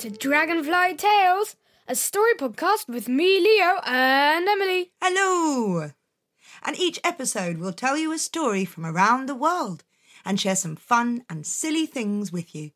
To Dragonfly Tales, a story podcast with me, Leo, and Emily. Hello! And each episode will tell you a story from around the world and share some fun and silly things with you.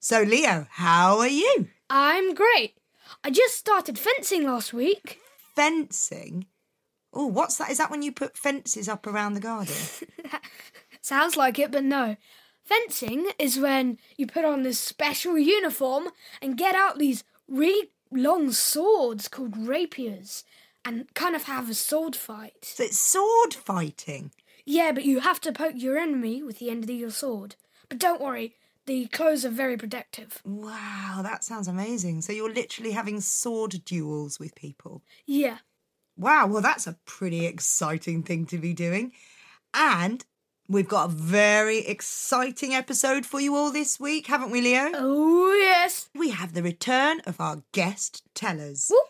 So, Leo, how are you? I'm great. I just started fencing last week. Fencing? Oh, what's that? Is that when you put fences up around the garden? Sounds like it, but no. Fencing is when you put on this special uniform and get out these really long swords called rapiers and kind of have a sword fight. So it's sword fighting. Yeah, but you have to poke your enemy with the end of your sword. But don't worry, the clothes are very protective. Wow, that sounds amazing. So you're literally having sword duels with people. Yeah. Wow, well, that's a pretty exciting thing to be doing. And we've got a very exciting episode for you all this week, haven't we, Leo? Oh, yes. We have the return of our guest tellers. Whoop.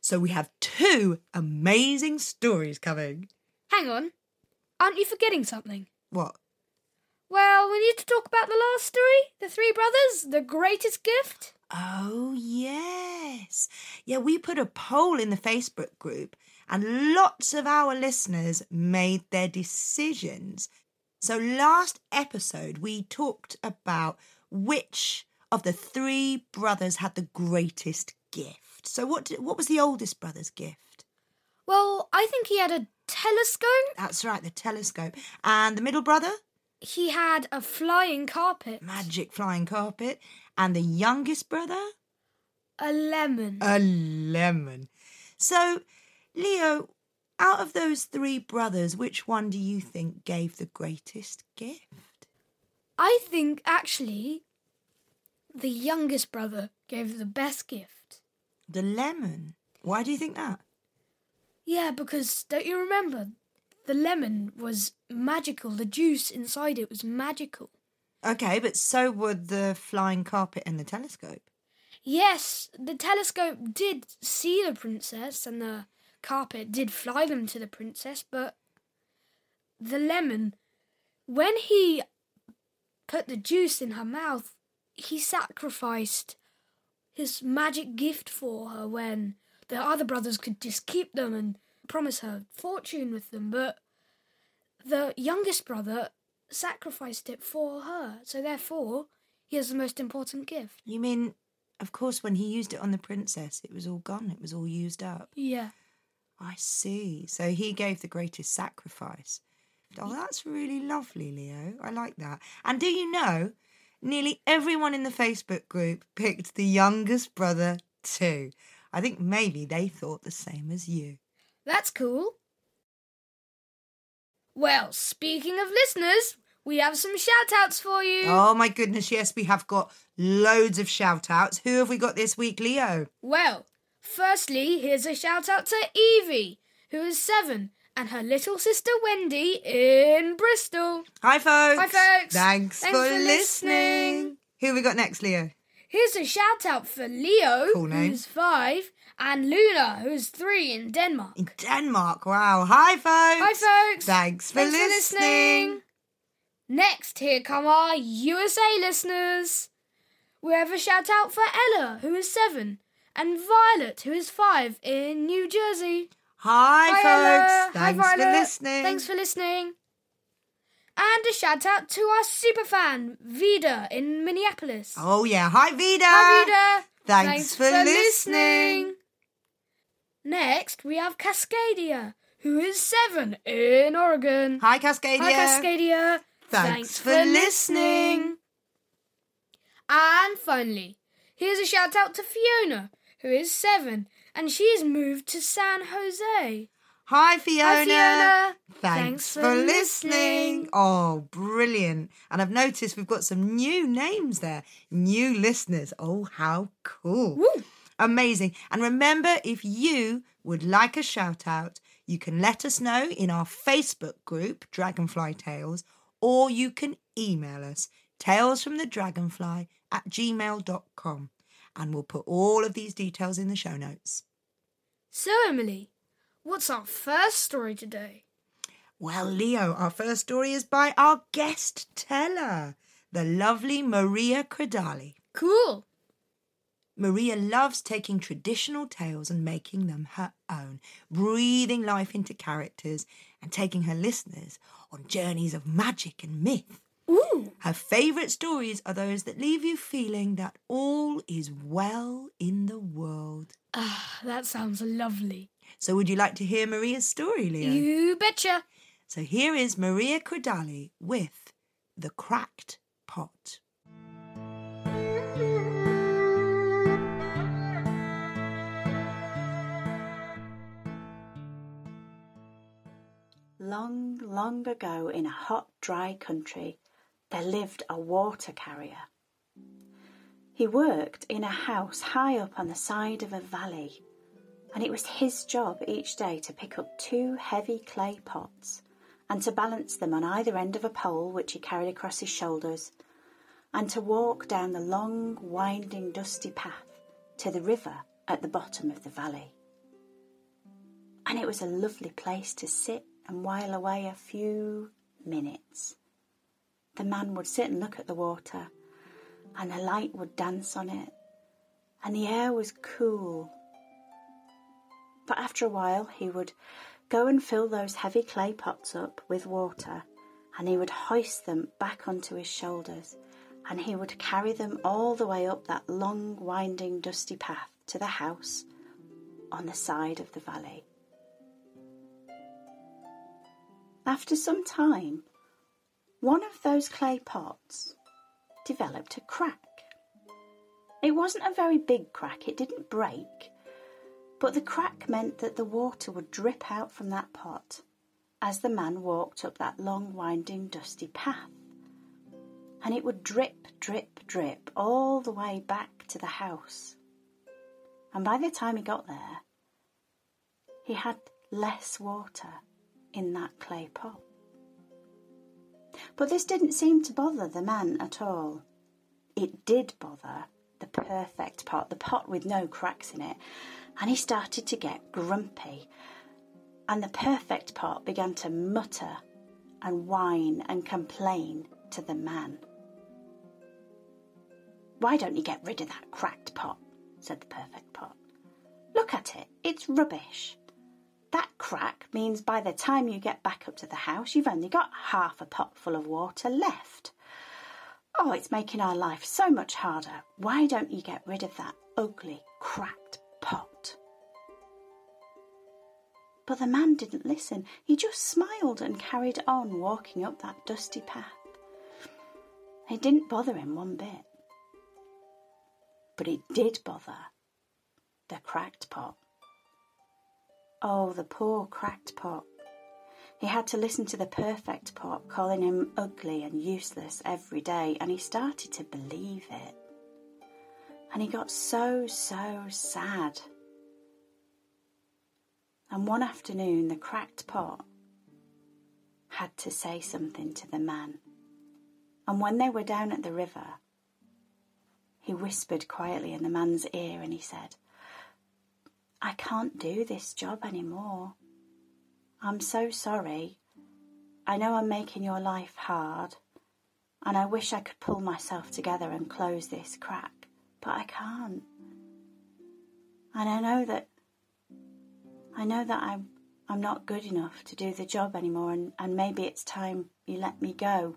So we have two amazing stories coming. Hang on. Aren't you forgetting something? What? Well, we need to talk about the last story The Three Brothers, the greatest gift. Oh, yes. Yeah, we put a poll in the Facebook group, and lots of our listeners made their decisions. So, last episode, we talked about which of the three brothers had the greatest gift. So, what, did, what was the oldest brother's gift? Well, I think he had a telescope. That's right, the telescope. And the middle brother? He had a flying carpet. Magic flying carpet. And the youngest brother? A lemon. A lemon. So, Leo, out of those three brothers, which one do you think gave the greatest gift? I think actually the youngest brother gave the best gift. The lemon. Why do you think that? Yeah, because don't you remember? The lemon was magical. The juice inside it was magical. Okay, but so would the flying carpet and the telescope. Yes, the telescope did see the princess and the carpet did fly them to the princess, but the lemon, when he put the juice in her mouth, he sacrificed his magic gift for her when the other brothers could just keep them and promise her fortune with them, but the youngest brother sacrificed it for her, so therefore he has the most important gift. You mean, of course, when he used it on the princess, it was all gone, it was all used up. Yeah. I see. So he gave the greatest sacrifice. Oh, that's really lovely, Leo. I like that. And do you know, nearly everyone in the Facebook group picked the youngest brother too. I think maybe they thought the same as you. That's cool. Well, speaking of listeners, we have some shout outs for you. Oh my goodness, yes, we have got loads of shout outs. Who have we got this week, Leo? Well, firstly, here's a shout out to Evie, who is seven, and her little sister Wendy in Bristol. Hi, folks. Hi, folks. Thanks, Thanks for, for listening. listening. Who have we got next, Leo? Here's a shout out for Leo, Cool who's five, and Luna, who's three in Denmark. In Denmark. Wow. Hi, folks. Hi, folks. Thanks for Thanks listening. for listening. Next, here come our USA listeners. We have a shout out for Ella, who is seven, and Violet, who is five in New Jersey. Hi, Hi, folks. Ella. Hi, Thanks for Violet. listening. Thanks for listening. And a shout out to our super fan, Vida, in Minneapolis. Oh, yeah. Hi, Vida. Hi, Vida. Thanks, for, listening. Next, we have Cascadia, who is seven in Oregon. Hi, Cascadia. Hi, Cascadia. Thanks for listening. And finally, here's a shout out to Fiona, who is seven, and she has moved to San Jose. Hi, Fiona. Hi, Fiona. Thanks, for, listening. Oh, brilliant. And I've noticed we've got some new names there, new listeners. Oh, how cool. Woo. Amazing. And remember, if you would like a shout out, you can let us know in our Facebook group, Dragonfly Tales, or you can email us, talesfromthedragonfly at gmail.com. And we'll put all of these details in the show notes. So, Emily, what's our first story today? Well, Leo, our first story is by our guest teller, the lovely Maria Credali. Cool. Maria loves taking traditional tales and making them her own, breathing life into characters and taking her listeners on journeys of magic and myth. Ooh. Her favourite stories are those that leave you feeling that all is well in the world. Ah, that sounds lovely. So, would you like to hear Maria's story, Leo? You betcha. So, here is Maria Cordali with The Cracked Pot. Long, long ago in a hot, dry country, there lived a water carrier. He worked in a house high up on the side of a valley, and it was his job each day to pick up two heavy clay pots and to balance them on either end of a pole which he carried across his shoulders, and to walk down the long, winding, dusty path to the river at the bottom of the valley. And it was a lovely place to sit and while away a few minutes. The man would sit and look at the water, and the light would dance on it, and the air was cool. But after a while, he would go and fill those heavy clay pots up with water, and he would hoist them back onto his shoulders, and he would carry them all the way up that long, winding, dusty path to the house on the side of the valley. After some time, one of those clay pots developed a crack. It wasn't a very big crack, it didn't break, but the crack meant that the water would drip out from that pot as the man walked up that long, winding, dusty path. And it would drip, drip, drip all the way back to the house. And by the time he got there, he had less water in that clay pot. But this didn't seem to bother the man at all. It did bother the perfect pot, the pot with no cracks in it, and he started to get grumpy. And the perfect pot began to mutter and whine and complain to the man. Why don't you get rid of that cracked pot? said the perfect pot. Look at it, it's rubbish. That crack means by the time you get back up to the house, you've only got half a pot full of water left. Oh, it's making our life so much harder. Why don't you get rid of that ugly, cracked pot? But the man didn't listen. He just smiled and carried on walking up that dusty path. It didn't bother him one bit. But it did bother the cracked pot. Oh, the poor cracked pot. He had to listen to the perfect pot calling him ugly and useless every day, and he started to believe it. And he got so, so sad. And one afternoon, the cracked pot had to say something to the man. And when they were down at the river, he whispered quietly in the man's ear and he said, I can't do this job anymore. I'm so sorry. I know I'm making your life hard, and I wish I could pull myself together and close this crack, but I can't. And I know that I know that I'm I'm not good enough to do the job anymore and, and maybe it's time you let me go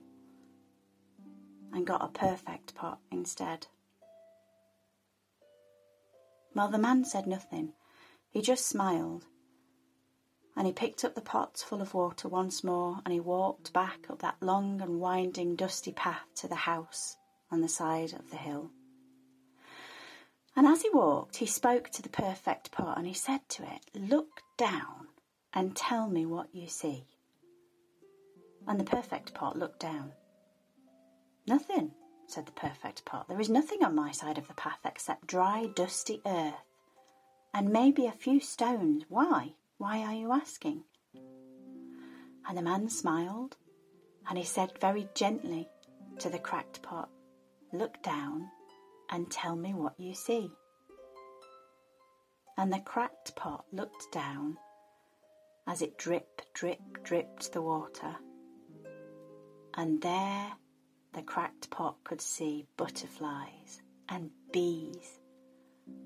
and got a perfect pot instead. Well, the man said nothing. He just smiled. And he picked up the pots full of water once more and he walked back up that long and winding dusty path to the house on the side of the hill. And as he walked, he spoke to the perfect pot and he said to it, Look down and tell me what you see. And the perfect pot looked down. Nothing, said the perfect pot. There is nothing on my side of the path except dry, dusty earth and maybe a few stones. Why? Why are you asking? And the man smiled, and he said very gently to the cracked pot, Look down and tell me what you see. And the cracked pot looked down as it drip, drip, dripped the water. And there the cracked pot could see butterflies and bees,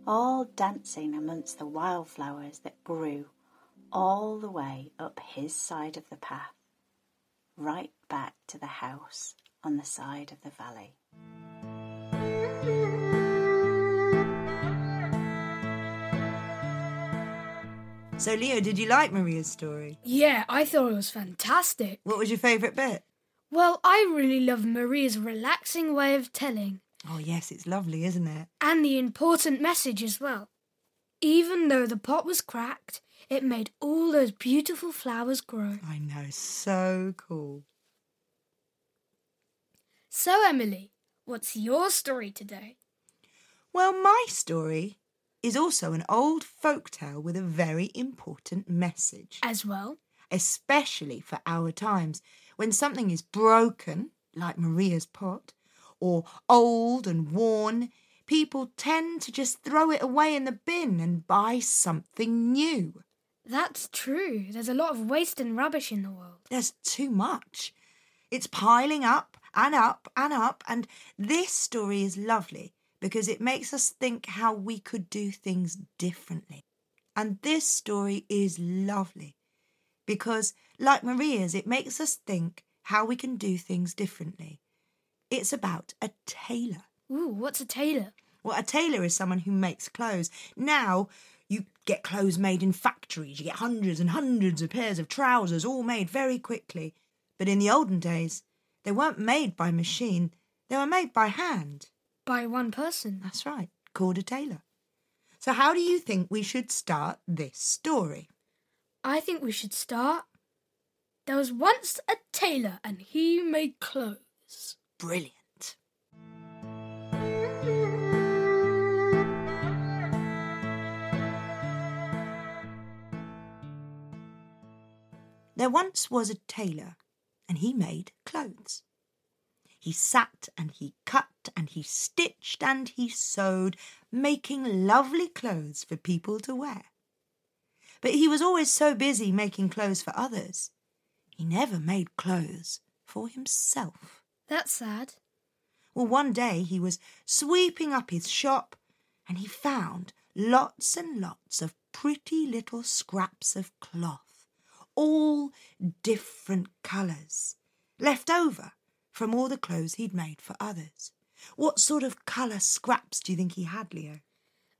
all dancing amongst the wildflowers that grew all the way up his side of the path, right back to the house on the side of the valley. So, Leo, did you like Maria's story? Yeah, I thought it was fantastic. What was your favourite bit? Well, I really love Maria's relaxing way of telling, Oh, yes, it's lovely, isn't it? and the important message as well. Even though the pot was cracked, it made all those beautiful flowers grow. I know, so cool. So, Emily, what's your story today? Well, my story is also an old folk tale with a very important message, As well? especially for our times when something is broken, like Maria's pot, or old and worn. People tend to just throw it away in the bin and buy something new. That's true. There's a lot of waste and rubbish in the world. There's too much. It's piling up and up and up. And this story is lovely because it makes us think how we could do things differently. And this story is lovely because, like Maria's, it makes us think how we can do things differently. It's about a tailor. Ooh, what's a tailor? Well, a tailor is someone who makes clothes. Now, you get clothes made in factories. You get hundreds and hundreds of pairs of trousers all made very quickly. But in the olden days, they weren't made by machine, they were made by hand. By one person. That's right, called a tailor. So, how do you think we should start this story? I think we should start. There was once a tailor and he made clothes. Brilliant. There once was a tailor, and he made clothes. He sat and he cut and he stitched and he sewed, making lovely clothes for people to wear. But he was always so busy making clothes for others, he never made clothes for himself. That's sad. Well, one day he was sweeping up his shop and he found lots and lots of pretty little scraps of cloth, all different colours, left over from all the clothes he'd made for others. What sort of colour scraps do you think he had, Leo?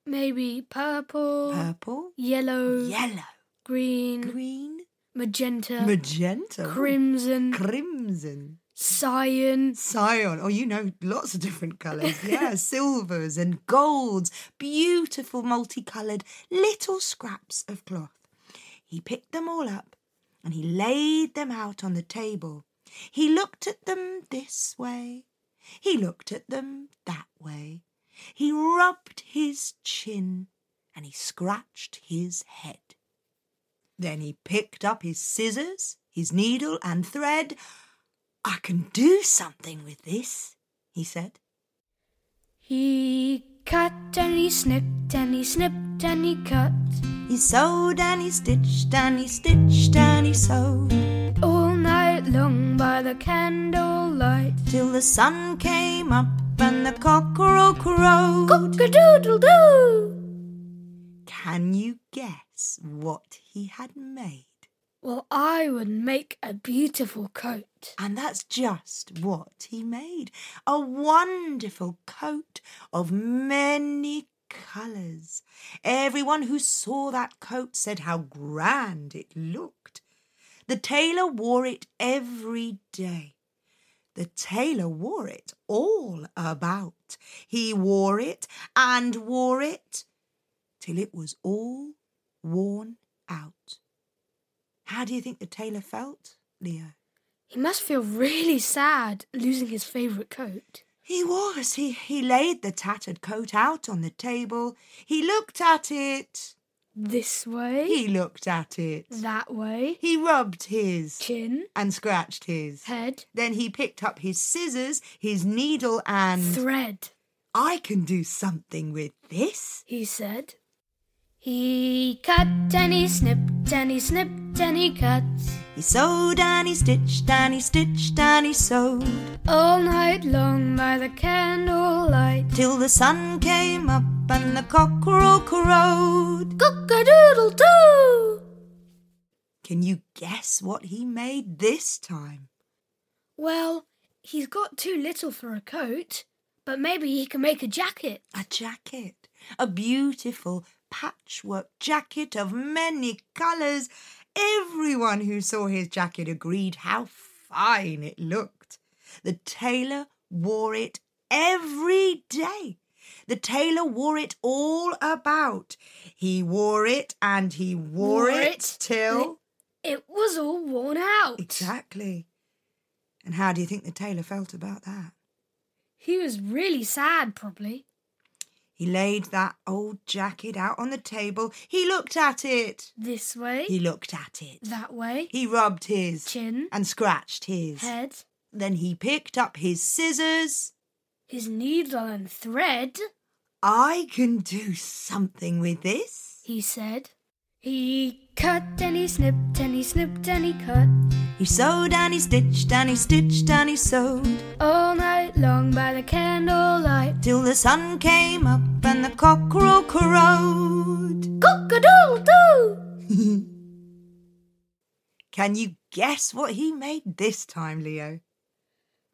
Maybe purple, Purple, yellow, yellow, green, green, magenta, magenta, crimson, crimson. Cyan. Cyan. Oh, you know lots of different colours. Yeah, silvers and golds, beautiful multicoloured little scraps of cloth. He picked them all up and he laid them out on the table. He looked at them this way. He looked at them that way. He rubbed his chin and he scratched his head. Then he picked up his scissors, his needle and thread. I can do something with this, he said. He cut and he snipped and he snipped and he cut. He sewed and he stitched and he stitched and he sewed All night long by the candlelight. till the sun came up and the cockerel crowed. Cock-a-doodle doo! Can you guess what he had made? Well, I would make a beautiful coat. And that's just what he made a wonderful coat of many colours. Everyone who saw that coat said how grand it looked. The tailor wore it every day. The tailor wore it all about. He wore it and wore it till it was all worn out. How do you think the tailor felt, Leo? He must feel really sad losing his favourite coat. He was. He, he laid the tattered coat out on the table. He looked at it. This way, He looked at it. that way, He rubbed his chin, and scratched his. head, Then he picked up his scissors, his needle, and thread, I can do something with this. he said. He cut and he snipped and he snipped and he cut. He sewed and he stitched and he stitched and he sewed All night long by the candlelight. till the sun came up and the cockerel crowed. Cock-a-doodle doo! Can you guess what he made this time? Well, he's got too little for a coat, but maybe he can make a jacket. A jacket, a beautiful patchwork jacket of many colours. Everyone who saw his jacket agreed how fine it looked. The tailor wore it every day. The tailor wore it all about. He wore it and he wore, Wore it, it till. It was all worn out. Exactly. And how do you think the tailor felt about that? He was really sad, probably. He laid that old jacket out on the table. He looked at it. This way, He looked at it. that way, He rubbed his chin, and scratched his. head, Then he picked up his scissors. his needle and thread, I can do something with this. he said. He cut and he snipped and he snipped and he cut. He sewed and he stitched and he stitched and he sewed All night long by the candlelight. till the sun came up and the cockerel crowed. Cock-a-doodle doo! Can you guess what he made this time, Leo?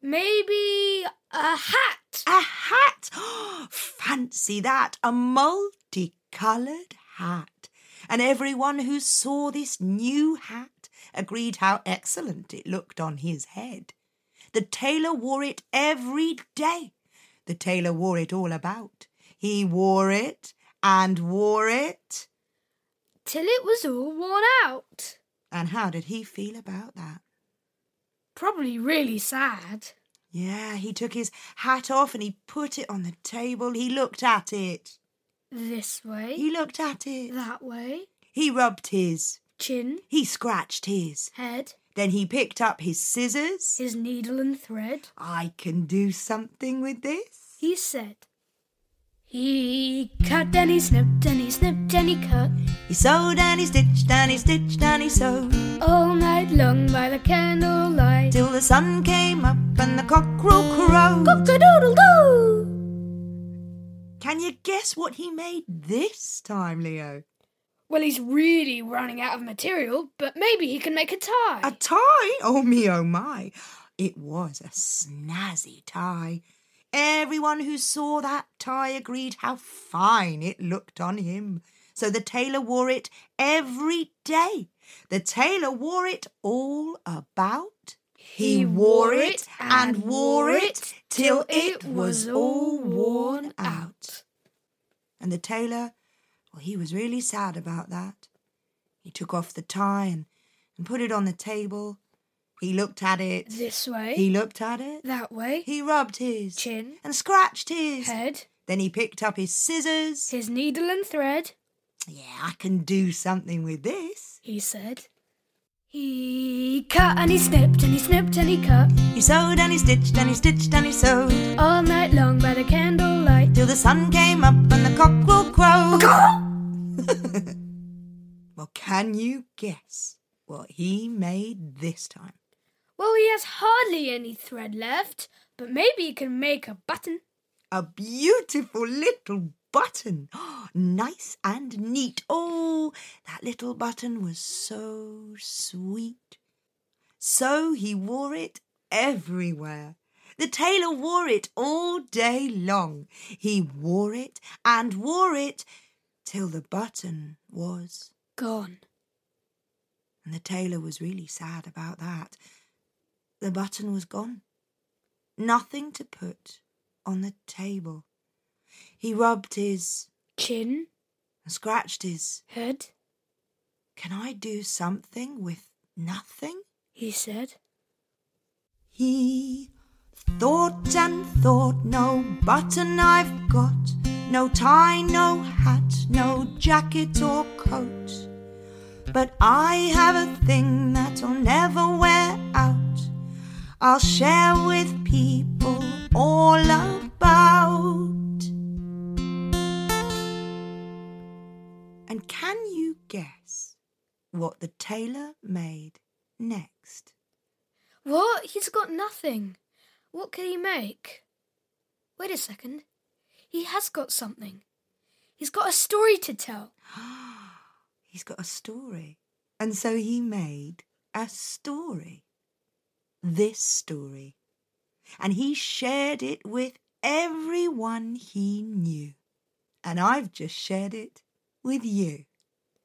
Maybe a hat. A hat! Fancy that! A multicoloured hat. And everyone who saw this new hat agreed how excellent it looked on his head. The tailor wore it every day. The tailor wore it all about. He wore it and wore it. Till it was all worn out. And how did he feel about that? Probably really sad. Yeah, he took his hat off and he put it on the table. He looked at it. This way, He looked at it. that way, He rubbed his. chin, He scratched his. head, Then he picked up his scissors. his needle and thread. I can do something with this. He said. He cut and he snipped and he snipped and he cut. He sewed and he stitched and he stitched and he sewed All night long by the candlelight. till the sun came up and the cockerel crowed. Cock-a-doodle doo! Can you guess what he made this time, Leo? Well, he's really running out of material, but maybe he can make a tie. A tie? Oh me, oh my. It was a snazzy tie. Everyone who saw that tie agreed how fine it looked on him. So the tailor wore it every day. The tailor wore it all about. He wore it and wore it till it was all worn out. And the tailor, well, he was really sad about that. He took off the tie and, and put it on the table. He looked at it. This way, He looked at it. that way, He rubbed his chin, and scratched his. head, Then he picked up his scissors. his needle and thread. Yeah, I can do something with this. he said. He cut and he snipped and he snipped and he cut He sewed and he stitched and he stitched and he sewed all night long by the candlelight. till the sun came up and the cockerel crowed. well, can you guess what he made this time? Well, he has hardly any thread left, but maybe he can make a button. A beautiful little button. nice and neat. Oh, that little button was so sweet. So he wore it everywhere. The tailor wore it all day long. He wore it and wore it till the button was. Gone. And the tailor was really sad about that. The button was gone. Nothing to put on the table. He rubbed his Chin, and scratched his. head, Can I do something with nothing? he said. He thought and thought, no button I've got, no tie, no hat, no jacket or coat. But I have a thing that'll never wear out. I'll share with people all about. And can you guess what the tailor made next. What? He's got nothing. What could he make? Wait a second. He has got something. He's got a story to tell. He's got a story. And so he made a story. This story. And he shared it with everyone he knew. And I've just shared it with you.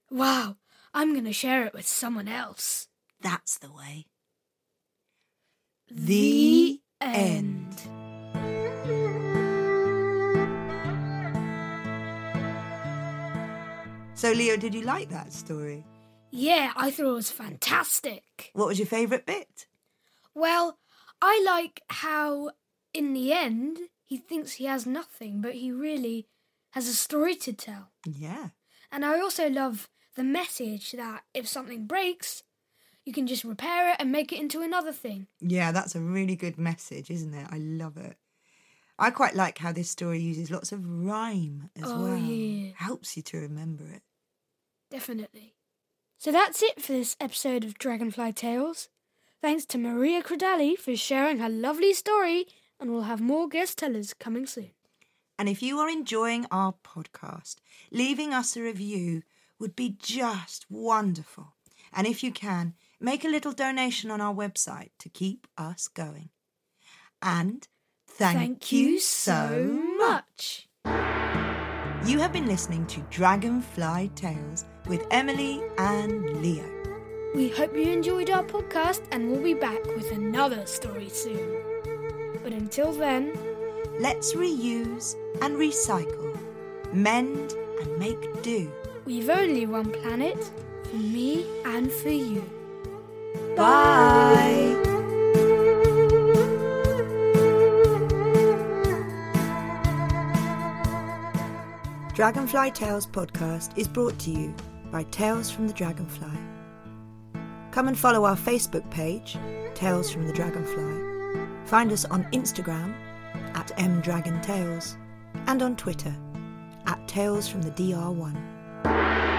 Wow, I'm going to share it with someone else. That's the way. The end. So, Leo, did you like that story? Yeah, I thought it was fantastic. What was your favourite bit? Well, I like how, in the end, he thinks he has nothing, but he really has a story to tell. Yeah. And I also love the message that if something breaks, you can just repair it and make it into another thing. Yeah, that's a really good message, isn't it? I love it. I quite like how this story uses lots of rhyme as Oh, well. yeah. Helps you to remember it. Definitely. So that's it for this episode of Dragonfly Tales. Thanks to Maria Cradali for sharing her lovely story, and we'll have more guest tellers coming soon. And if you are enjoying our podcast, leaving us a review would be just wonderful. And if you can, make a little donation on our website to keep us going. And thank, you so much. You have been listening to Dragonfly Tales with Emily and Leo. We hope you enjoyed our podcast, and we'll be back with another story soon. But until then, Let's reuse and recycle, mend and make do. we've only one planet for me and for you. Bye. Dragonfly Tales podcast is brought to you by Tales from the Dragonfly. Come and follow our Facebook page, Tales from the Dragonfly. Find us on Instagram at mdragontales and on Twitter at Tales from the DR1.